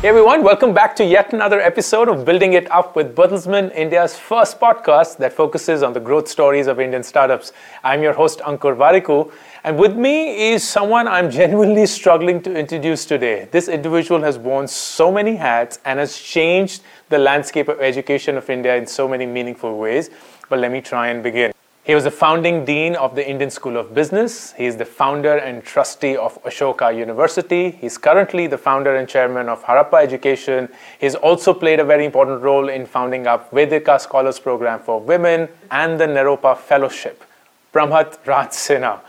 Hey everyone, welcome back to yet another episode of Building It Up with Bertelsmann, India's first podcast that focuses on the growth stories of Indian startups. I'm your host, Ankur Warikoo, and with me is someone I'm genuinely struggling to introduce today. This individual has worn so many hats and has changed the landscape of education of India in so many meaningful ways. But let me try and begin. He was the founding dean of the Indian School of Business. He is the founder and trustee of Ashoka University. He's currently the founder and chairman of Harappa Education. He's also played a very important role in founding up Vedika Scholars Program for Women and the Naropa Fellowship. Pramath Raj Sinha.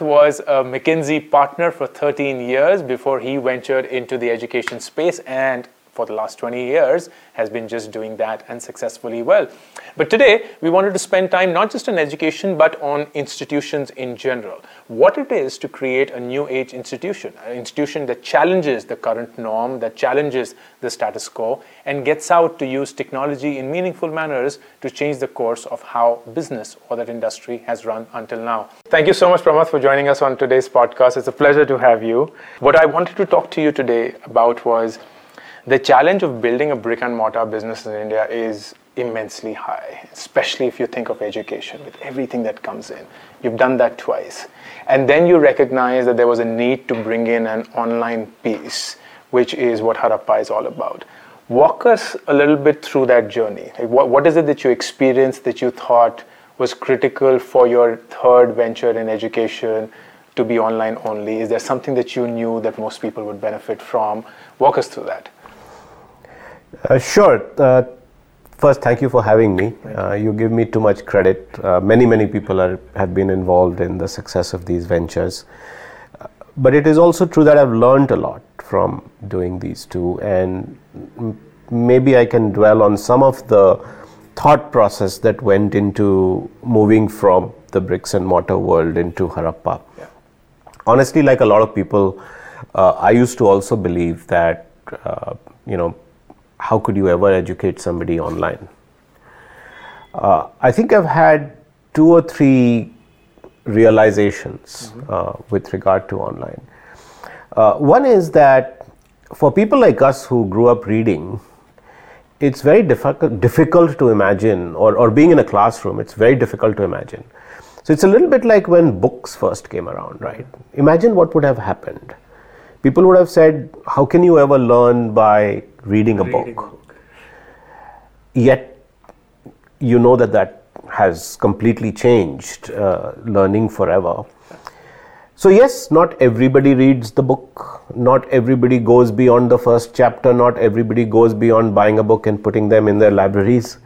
Was a McKinsey partner for 13 years before he ventured into the education space and for the last 20 years has been just doing that and successfully well. But today, we wanted to spend time not just on education, but on institutions in general. What it is to create a new age institution, an institution that challenges the current norm, that challenges the status quo, and gets out to use technology in meaningful manners to change the course of how business or that industry has run until now. Thank you so much, Pramath, for joining us on today's podcast. It's a pleasure to have you. What I wanted to talk to you today about was the challenge of building a brick and mortar business in India is immensely high, especially if you think of education with everything that comes in. You've done that twice. And then you recognize that there was a need to bring in an online piece, which is what Harappa is all about. Walk us a little bit through that journey. Like what, what is it that you experienced that you thought was critical for your third venture in education to be online only? Is there something that you knew that most people would benefit from? Walk us through that. Uh, sure. Uh, first, thank you for having me. Uh, you give me too much credit. Uh, many, many people are, have been involved in the success of these ventures. Uh, but it is also true that I've learned a lot from doing these two, and m- maybe I can dwell on some of the thought process that went into moving from the bricks and mortar world into Harappa. Yeah. Honestly, like a lot of people, uh, I used to also believe that you know how could you ever educate somebody online? Uh, I think I've had two or three realizations mm-hmm. uh, with regard to online. Uh, one is that for people like us who grew up reading, it's very difficult, difficult to imagine, or, or being in a classroom, it's very difficult to imagine. So it's a little bit like when books first came around, right? Imagine what would have happened people would have said, How can you ever learn by reading a reading book? book? Yet, you know that that has completely changed uh, learning forever. So, yes, not everybody reads the book, not everybody goes beyond the first chapter, not everybody goes beyond buying a book and putting them in their libraries.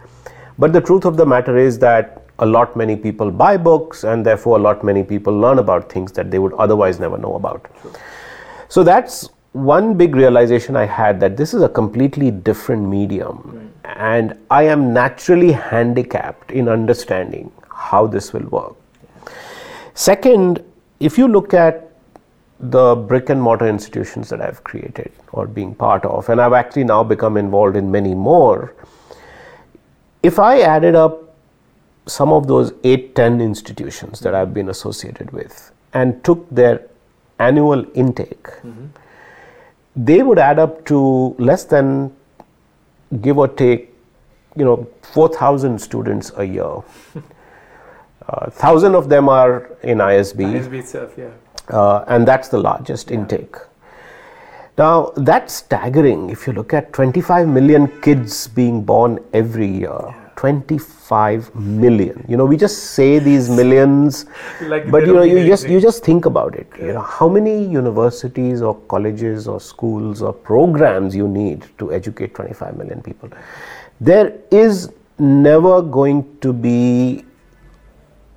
But the truth of the matter is that a lot many people buy books and therefore a lot many people learn about things that they would otherwise never know about. Sure. So that's one big realization I had that this is a completely different medium, right. and I am naturally handicapped in understanding how this will work. Second, if you look at the brick and mortar institutions that I've created or being part of, and I've actually now become involved in many more. If I added up some of those 8 10 institutions that I've been associated with and took their annual intake, mm-hmm. They would add up to less than, give or take, you know, 4,000 students a year. uh, thousand of them are in ISB. ISB itself, yeah. Uh, and that's the largest yeah. intake. Now, that's staggering if you look at 25 million kids being born every year. Yeah. 25 million you know we just say these millions like but you know you just you just think about it yeah. you know how many universities or colleges or schools or programs you need to educate 25 million people there is never going to be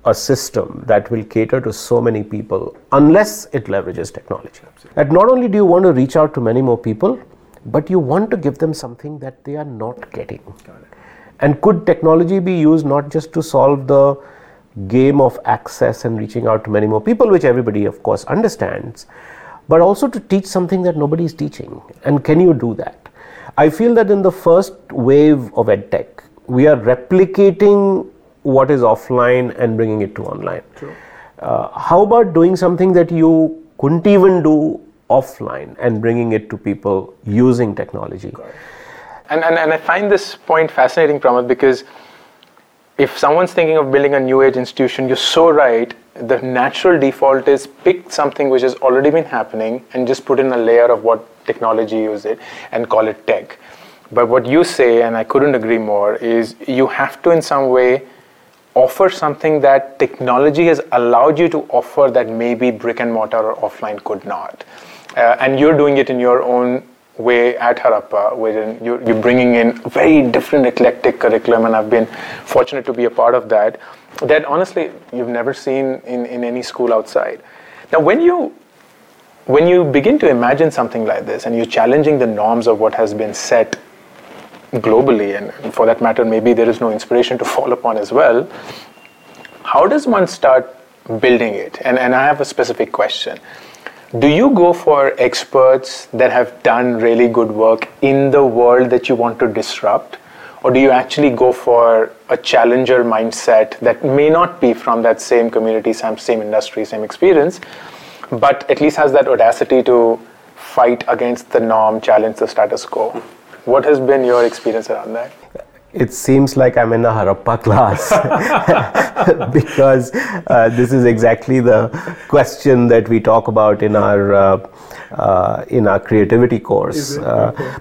a system that will cater to so many people unless it leverages technology. Absolutely. And not only do you want to reach out to many more people, but you want to give them something that they are not getting. And could technology be used not just to solve the game of access and reaching out to many more people, which everybody, of course, understands, but also to teach something that nobody is teaching? And can you do that? I feel that in the first wave of edtech, we are replicating what is offline and bringing it to online. Uh, how about doing something that you couldn't even do offline and bringing it to people using technology. And, and, and I find this point fascinating, Pramod, because if someone's thinking of building a new age institution, you're so right. The natural default is pick something which has already been happening and just put in a layer of what technology use it and call it tech. But what you say, and I couldn't agree more, is you have to in some way offer something that technology has allowed you to offer that maybe brick and mortar or offline could not. Uh, and you're doing it in your own way at Harappa, where you're, you're bringing in very different eclectic curriculum, and I've been fortunate to be a part of that. That honestly, you've never seen in, in any school outside. Now, when you when you begin to imagine something like this, and you're challenging the norms of what has been set globally, and for that matter, maybe there is no inspiration to fall upon as well. How does one start building it? And, and I have a specific question. Do you go for experts that have done really good work in the world that you want to disrupt? Or do you actually go for a challenger mindset that may not be from that same community, same, same industry, same experience, but at least has that audacity to fight against the norm, challenge the status quo? What has been your experience around that? It seems like I'm in a Harappa class because uh, this is exactly the question that we talk about in our uh, uh, in our creativity course. Uh,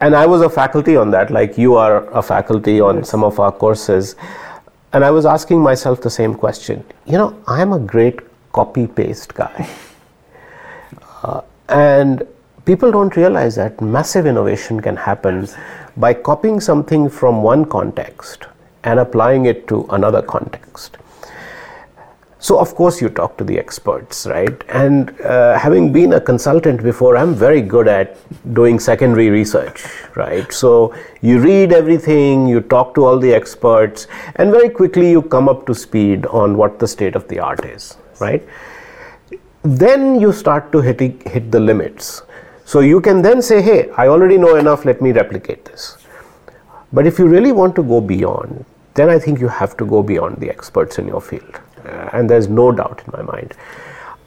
and I was a faculty on that, like you are a faculty on yes. some of our courses. And I was asking myself the same question. You know, I'm a great copy paste guy. Uh, and people don't realize that massive innovation can happen by copying something from one context and applying it to another context. So, of course, you talk to the experts, right? And uh, having been a consultant before, I'm very good at doing secondary research, right? So, you read everything, you talk to all the experts, and very quickly you come up to speed on what the state of the art is, right? Then you start to hit, hit the limits. So you can then say, hey, I already know enough, let me replicate this. But if you really want to go beyond, then I think you have to go beyond the experts in your field. Uh, and there's no doubt in my mind.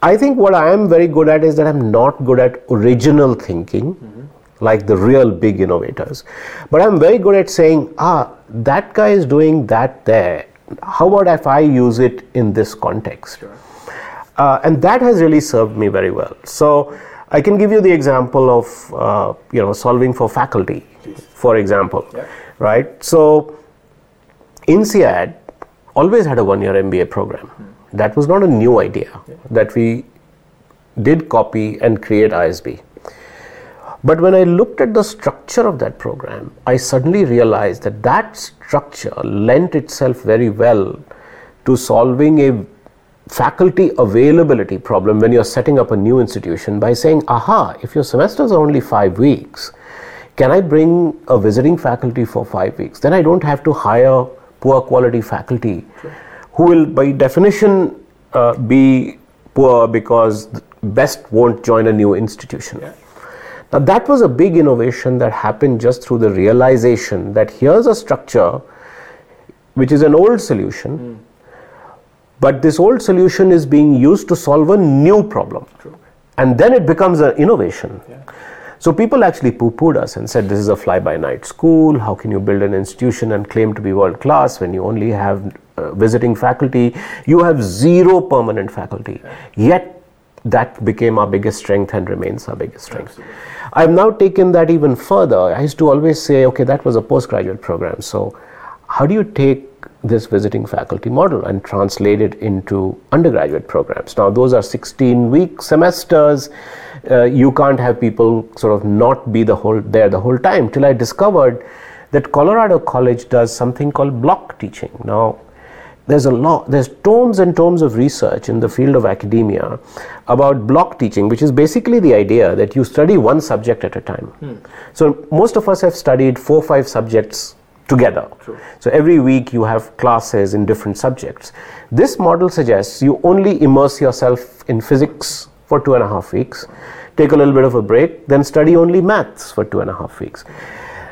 I think what I am very good at is that I'm not good at original thinking, mm-hmm. like the real big innovators. But I'm very good at saying, ah, that guy is doing that there. How about if I use it in this context? Sure. Uh, and that has really served me very well. So I can give you the example of uh, you know solving for faculty, for example, yeah. right? So INSEAD always had a one-year MBA program. Hmm. That was not a new idea yeah. that we did copy and create ISB. But when I looked at the structure of that program, I suddenly realized that that structure lent itself very well to solving a faculty availability problem when you're setting up a new institution by saying, aha, if your semesters are only five weeks, can I bring a visiting faculty for five weeks? Then I don't have to hire poor quality faculty who will, by definition, uh, be poor because best won't join a new institution. Yeah. Now, that was a big innovation that happened just through the realization that here's a structure which is an old solution. Mm but this old solution is being used to solve a new problem. True. And then it becomes an innovation. Yeah. So people actually poo pooed us and said, This is a fly by night school. How can you build an institution and claim to be world class when you only have uh, visiting faculty? You have zero permanent faculty. Yeah. Yet that became our biggest strength and remains our biggest strength. Absolutely. I've now taken that even further. I used to always say, okay, that was a postgraduate program. So, how do you take this visiting faculty model and translate it into undergraduate programs. Now, those are 16 week semesters. Uh, you can't have people sort of not be the whole there the whole time. Till I discovered that Colorado College does something called block teaching. Now, there's a lot there's tomes and tomes of research in the field of academia about block teaching which is basically the idea that you study one subject at a time hmm. so most of us have studied four five subjects together. True. So every week you have classes in different subjects. This model suggests you only immerse yourself in physics for two and a half weeks, take a little bit of a break, then study only maths for two and a half weeks.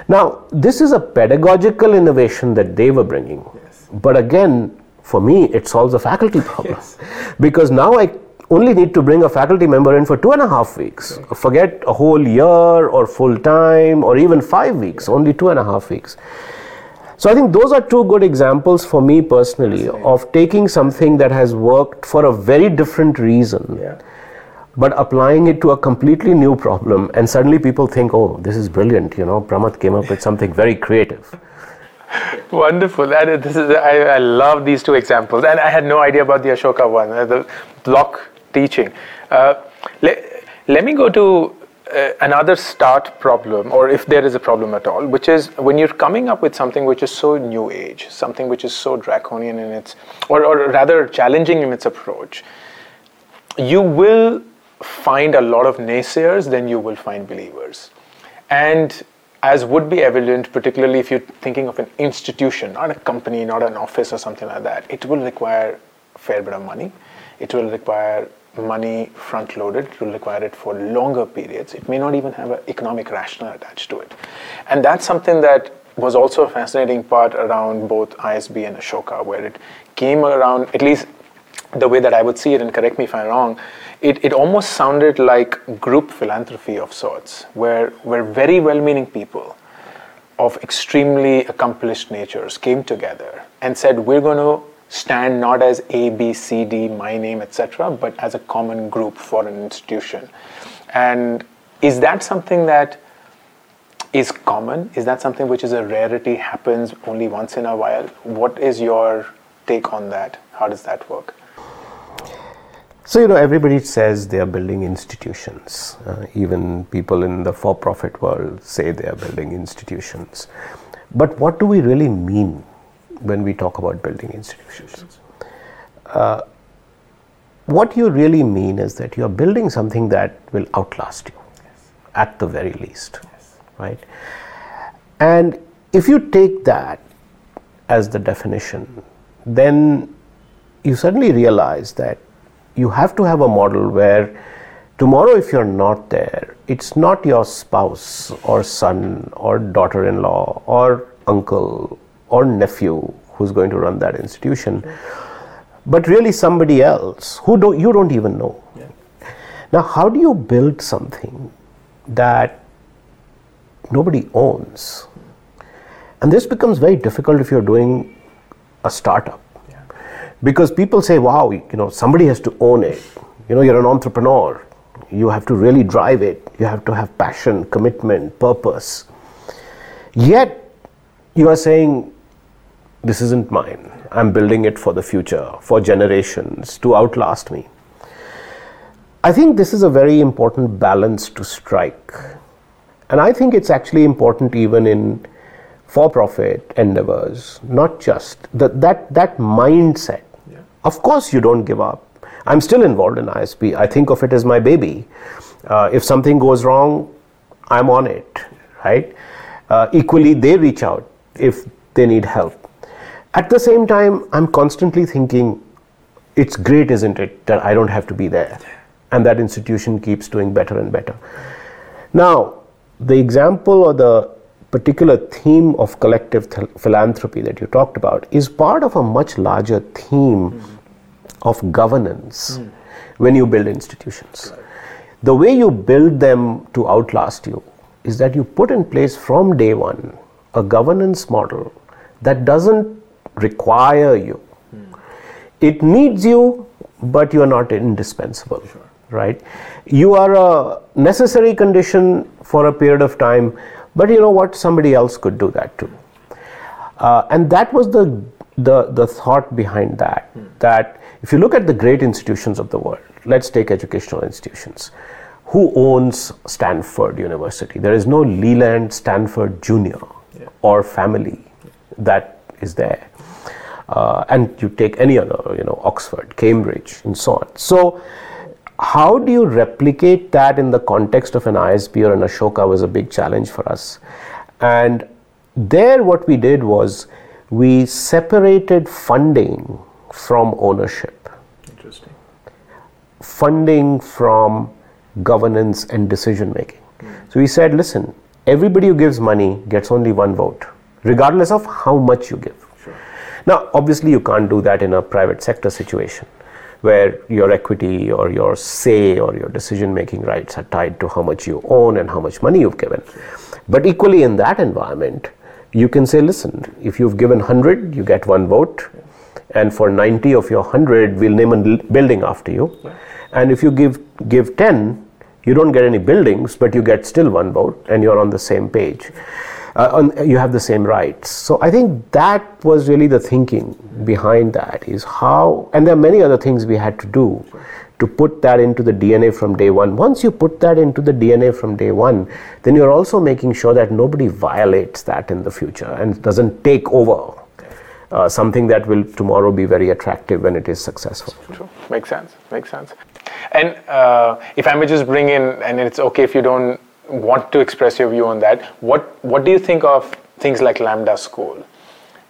Now, this is a pedagogical innovation that they were bringing. Yes. But again, for me, it solves a faculty problem. Yes. Because now I only need to bring a faculty member in for two and a half weeks. Forget a whole year or full time or even five weeks, only two and a half weeks. So I think those are two good examples for me personally of taking something that has worked for a very different reason. Yeah. But applying it to a completely new problem, and suddenly people think, oh, this is brilliant. You know, Pramath came up with something very creative. Wonderful. That is, this is I, I love these two examples, and I had no idea about the Ashoka one, uh, the block teaching. Uh, let, let me go to Uh, another start problem, or if there is a problem at all, which is when you're coming up with something which is so new age, something which is so draconian in its, or, or rather challenging in its approach, you will find a lot of naysayers than you will find believers. And as would be evident, particularly if you're thinking of an institution, not a company, not an office or something like that, it will require a fair bit of money. It will require money front loaded, it will require it for longer periods. It may not even have an economic rationale attached to it. And that's something that was also a fascinating part around both ISB and Ashoka, where it came around, at least the way that I would see it, and correct me if I'm wrong, it, it almost sounded like group philanthropy of sorts, where, where very well meaning people of extremely accomplished natures came together and said, We're going to stand not as A, B, C, D, my name, etc., but as a common group for an institution. And is that something that is common? Is that something which is a rarity, happens only once in a while? What is your take on that? How does that work? So, you know, everybody says they are building institutions. Uh, even people in the for profit world say they are building institutions. But what do we really mean when we talk about building institutions? Uh, what you really mean is that you are building something that will outlast you, yes. at the very least, yes. right? And if you take that as the definition, then you suddenly realize that you have to have a model where tomorrow if you're not there it's not your spouse or son or daughter-in-law or uncle or nephew who's going to run that institution but really somebody else who don't you don't even know. Yeah. now how do you build something that nobody owns? And this becomes very difficult if you're doing a startup. Because people say wow you know somebody has to own it. You know you're an entrepreneur. You have to really drive it. You have to have passion commitment purpose. Yet you are saying this isn't mine i'm building it for the future for generations to outlast me i think this is a very important balance to strike and i think it's actually important even in for profit endeavors not just that that that mindset of course, you don't give up. I'm still involved in ISB. I think of it as my baby. Uh, if something goes wrong, I'm on it, right? Uh, equally, they reach out if they need help. At the same time, I'm constantly thinking, it's great, isn't it, that I don't have to be there. And that institution keeps doing better and better. Now, the example or the particular theme of collective th- philanthropy that you talked about is part of a much larger theme mm of governance mm. when you build institutions. Right. The way you build them to outlast you is that you put in place from day one a governance model that doesn't require you. Mm. It needs you, but you are not indispensable. Sure. Right? You are a necessary condition for a period of time, but you know what? Somebody else could do that too. Uh, and that was the the the thought behind that. Mm. That if you look at the great institutions of the world, let's take educational institutions. Who owns Stanford University? There is no Leland Stanford Jr. Yeah. or family that is there. Uh, and you take any other, you know, Oxford, Cambridge, and so on. So, how do you replicate that in the context of an ISB or an Ashoka was a big challenge for us. And there, what we did was we separated funding from ownership. Interesting. Funding from governance and decision making. Mm. So we said, listen, everybody who gives money gets only one vote, regardless of how much you give. Now, obviously, you can't do that in a private sector situation. where your equity or your say or your decision making rights are tied to how much you own and how much money you've given. But equally in that environment, you can say, listen, if you've given 100, you get one vote. And for 90 of your 100, we'll name a building after you. And if you give, give 10, you don't get any buildings, but you get still one vote and you're on the same page. Uh, you have the same rights. So I think that was really the thinking behind that is how, and there are many other things we had to do to put that into the DNA from day one. Once you put that into the DNA from day one, then you're also making sure that nobody violates that in the future and doesn't take over uh, something that will tomorrow be very attractive when it is successful. True. Makes sense. Makes sense. And uh, if I may just bring in, and it's okay if you don't want to express your view on that, what what do you think of things like Lambda School,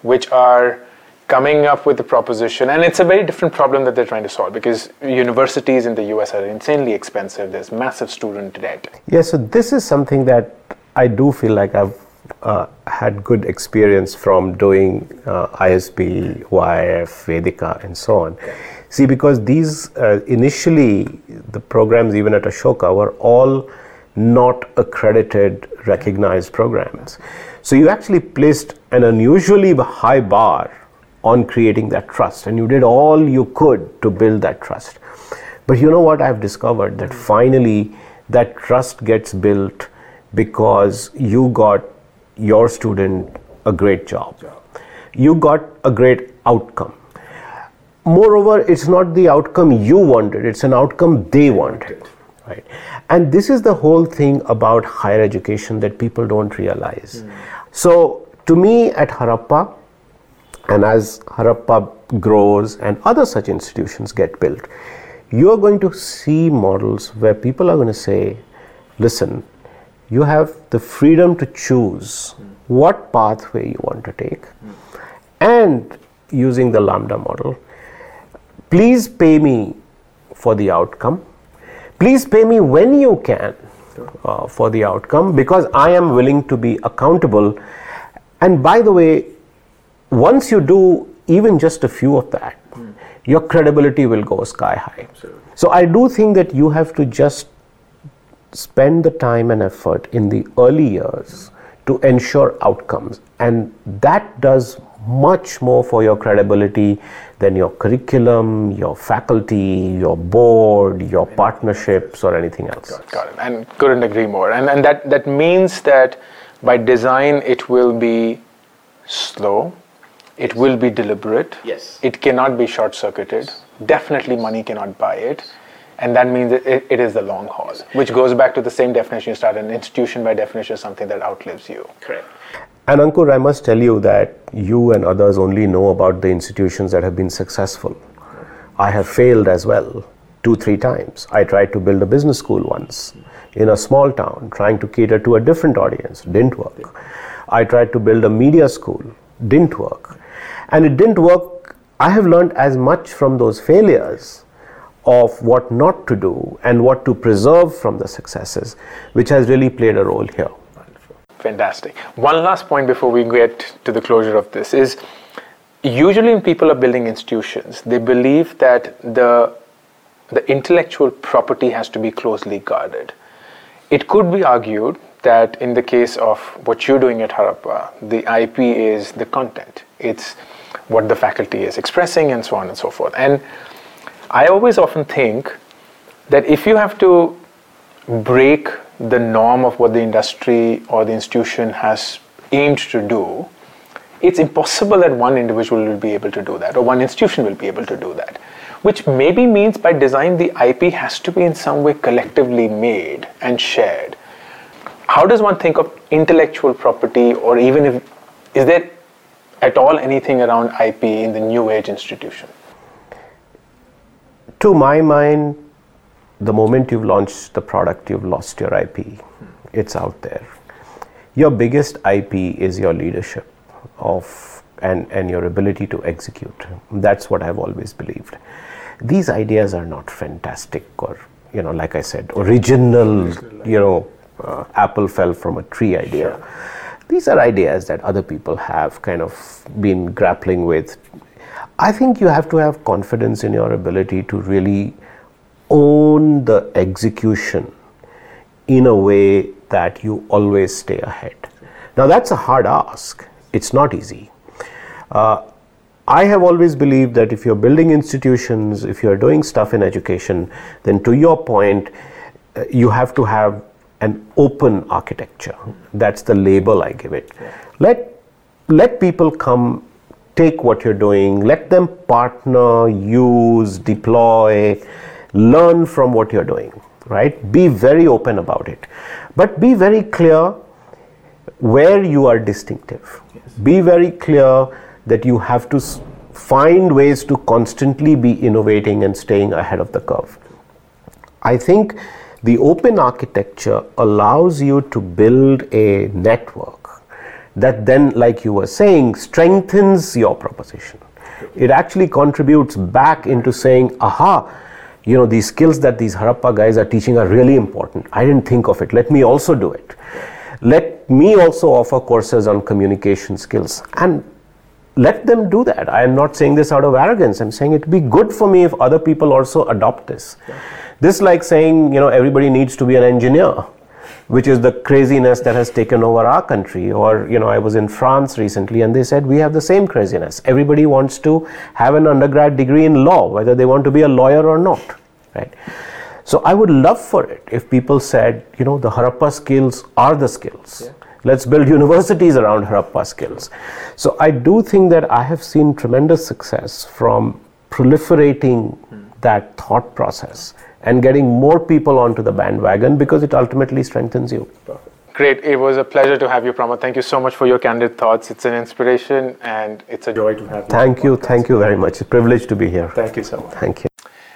which are coming up with a proposition, and it's a very different problem that they're trying to solve because universities in the US are insanely expensive. There's massive student debt. Yeah, so this is something that I do feel like I've uh, had good experience from doing uh, ISB, YIF, Vedika, and so on. See, because these uh, initially, the programs, even at Ashoka, were all not accredited, recognized programs. So you actually placed an unusually high bar on creating that trust, and you did all you could to build that trust. But you know what I've discovered? That finally, that trust gets built because you got your student a great job. You got a great outcome. Moreover, it's not the outcome you wanted, it's an outcome they wanted. Right? And this is the whole thing about higher education that people don't realize. Mm. So, to me, at Harappa, and as Harappa grows and other such institutions get built, you are going to see models where people are going to say, listen, you have the freedom to choose what pathway you want to take and using the lambda model please pay me for the outcome please pay me when you can uh, for the outcome because i am willing to be accountable. And by the way once you do even just a few of that your credibility will go sky high. So i do think that you have to just spend the time and effort in the early years to ensure outcomes. And that does much more for your credibility than your curriculum, your faculty, your board, your partnerships, or anything else. Got, got it. And couldn't agree more. And, and that, that means that by design, it will be slow, it will be deliberate, yes. it cannot be short circuited, definitely money cannot buy it and that means it, it is the long haul, which goes back to the same definition you start An institution, by definition, is something that outlives you. Correct. And Ankur, I must tell you that you and others only know about the institutions that have been successful. I have failed as well, two, three times. I tried to build a business school once in a small town, trying to cater to a different audience. Didn't work. I tried to build a media school. Didn't work. And it didn't work. I have learned as much from those failures of what not to do and what to preserve from the successes, which has really played a role here. Fantastic. One last point before we get to the closure of this is usually when people are building institutions, they believe that the the intellectual property has to be closely guarded. It could be argued that in the case of what you're doing at Harappa, the IP is the content. It's what the faculty is expressing and so on and so forth. And I always often think that if you have to break the norm of what the industry or the institution has aimed to do, it's impossible that one individual will be able to do that or one institution will be able to do that. Which maybe means by design the IP has to be in some way collectively made and shared. How does one think of intellectual property or even if is there at all anything around IP in the new age institution? to my mind, the moment you've launched the product, you've lost your IP. It's out there. Your biggest IP is your leadership of and, and your ability to execute. That's what I've always believed. These ideas are not fantastic or, you know, like I said, original, you know, uh, apple fell from a tree idea. Sure. These are ideas that other people have kind of been grappling with I think you have to have confidence in your ability to really own the execution in a way that you always stay ahead. Now, that's a hard ask, it's not easy. Uh, I have always believed that if you're building institutions, if you're doing stuff in education, then to your point, uh, you have to have an open architecture. That's the label I give it. Yeah. Let let people come take what you're doing, let them partner, use, deploy, learn from what you're doing, right? Be very open about it. But be very clear where you are distinctive. Yes. Be very clear that you have to find ways to constantly be innovating and staying ahead of the curve. I think the open architecture allows you to build a network that then, like you were saying, strengthens your proposition. It actually contributes back into saying, aha, you know, these skills that these Harappa guys are teaching are really important. I didn't think of it. Let me also do it. Let me also offer courses on communication skills. And let them do that. I am not saying this out of arrogance. I'm saying it'd be good for me if other people also adopt this. Yeah. This like saying, you know, everybody needs to be an engineer, which is the craziness that has taken over our country. Or, you know, I was in France recently and they said we have the same craziness. Everybody wants to have an undergrad degree in law, whether they want to be a lawyer or not. Right? So I would love for it if people said, you know, the Harappa skills are the skills. Yeah Let's build universities around Harappa skills. So I do think that I have seen tremendous success from proliferating that thought process and getting more people onto the bandwagon because it ultimately strengthens you. Great. It was a pleasure to have you, Pramod. Thank you so much for your candid thoughts. It's an inspiration and it's a joy to have you. Thank you. Thank you very much. It's a privilege to be here. Thank you so much. Thank you.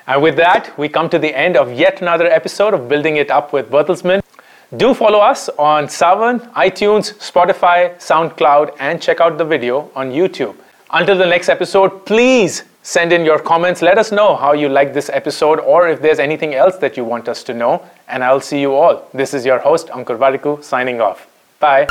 And with that, we come to the end of yet another episode of Building It Up with Bertelsmann. Do follow us on Saavn, iTunes, Spotify, SoundCloud, and check out the video on YouTube. Until the next episode, please send in your comments. Let us know how you like this episode or if there's anything else that you want us to know. And I'll see you all. This is your host, Ankur Warikoo, signing off. Bye.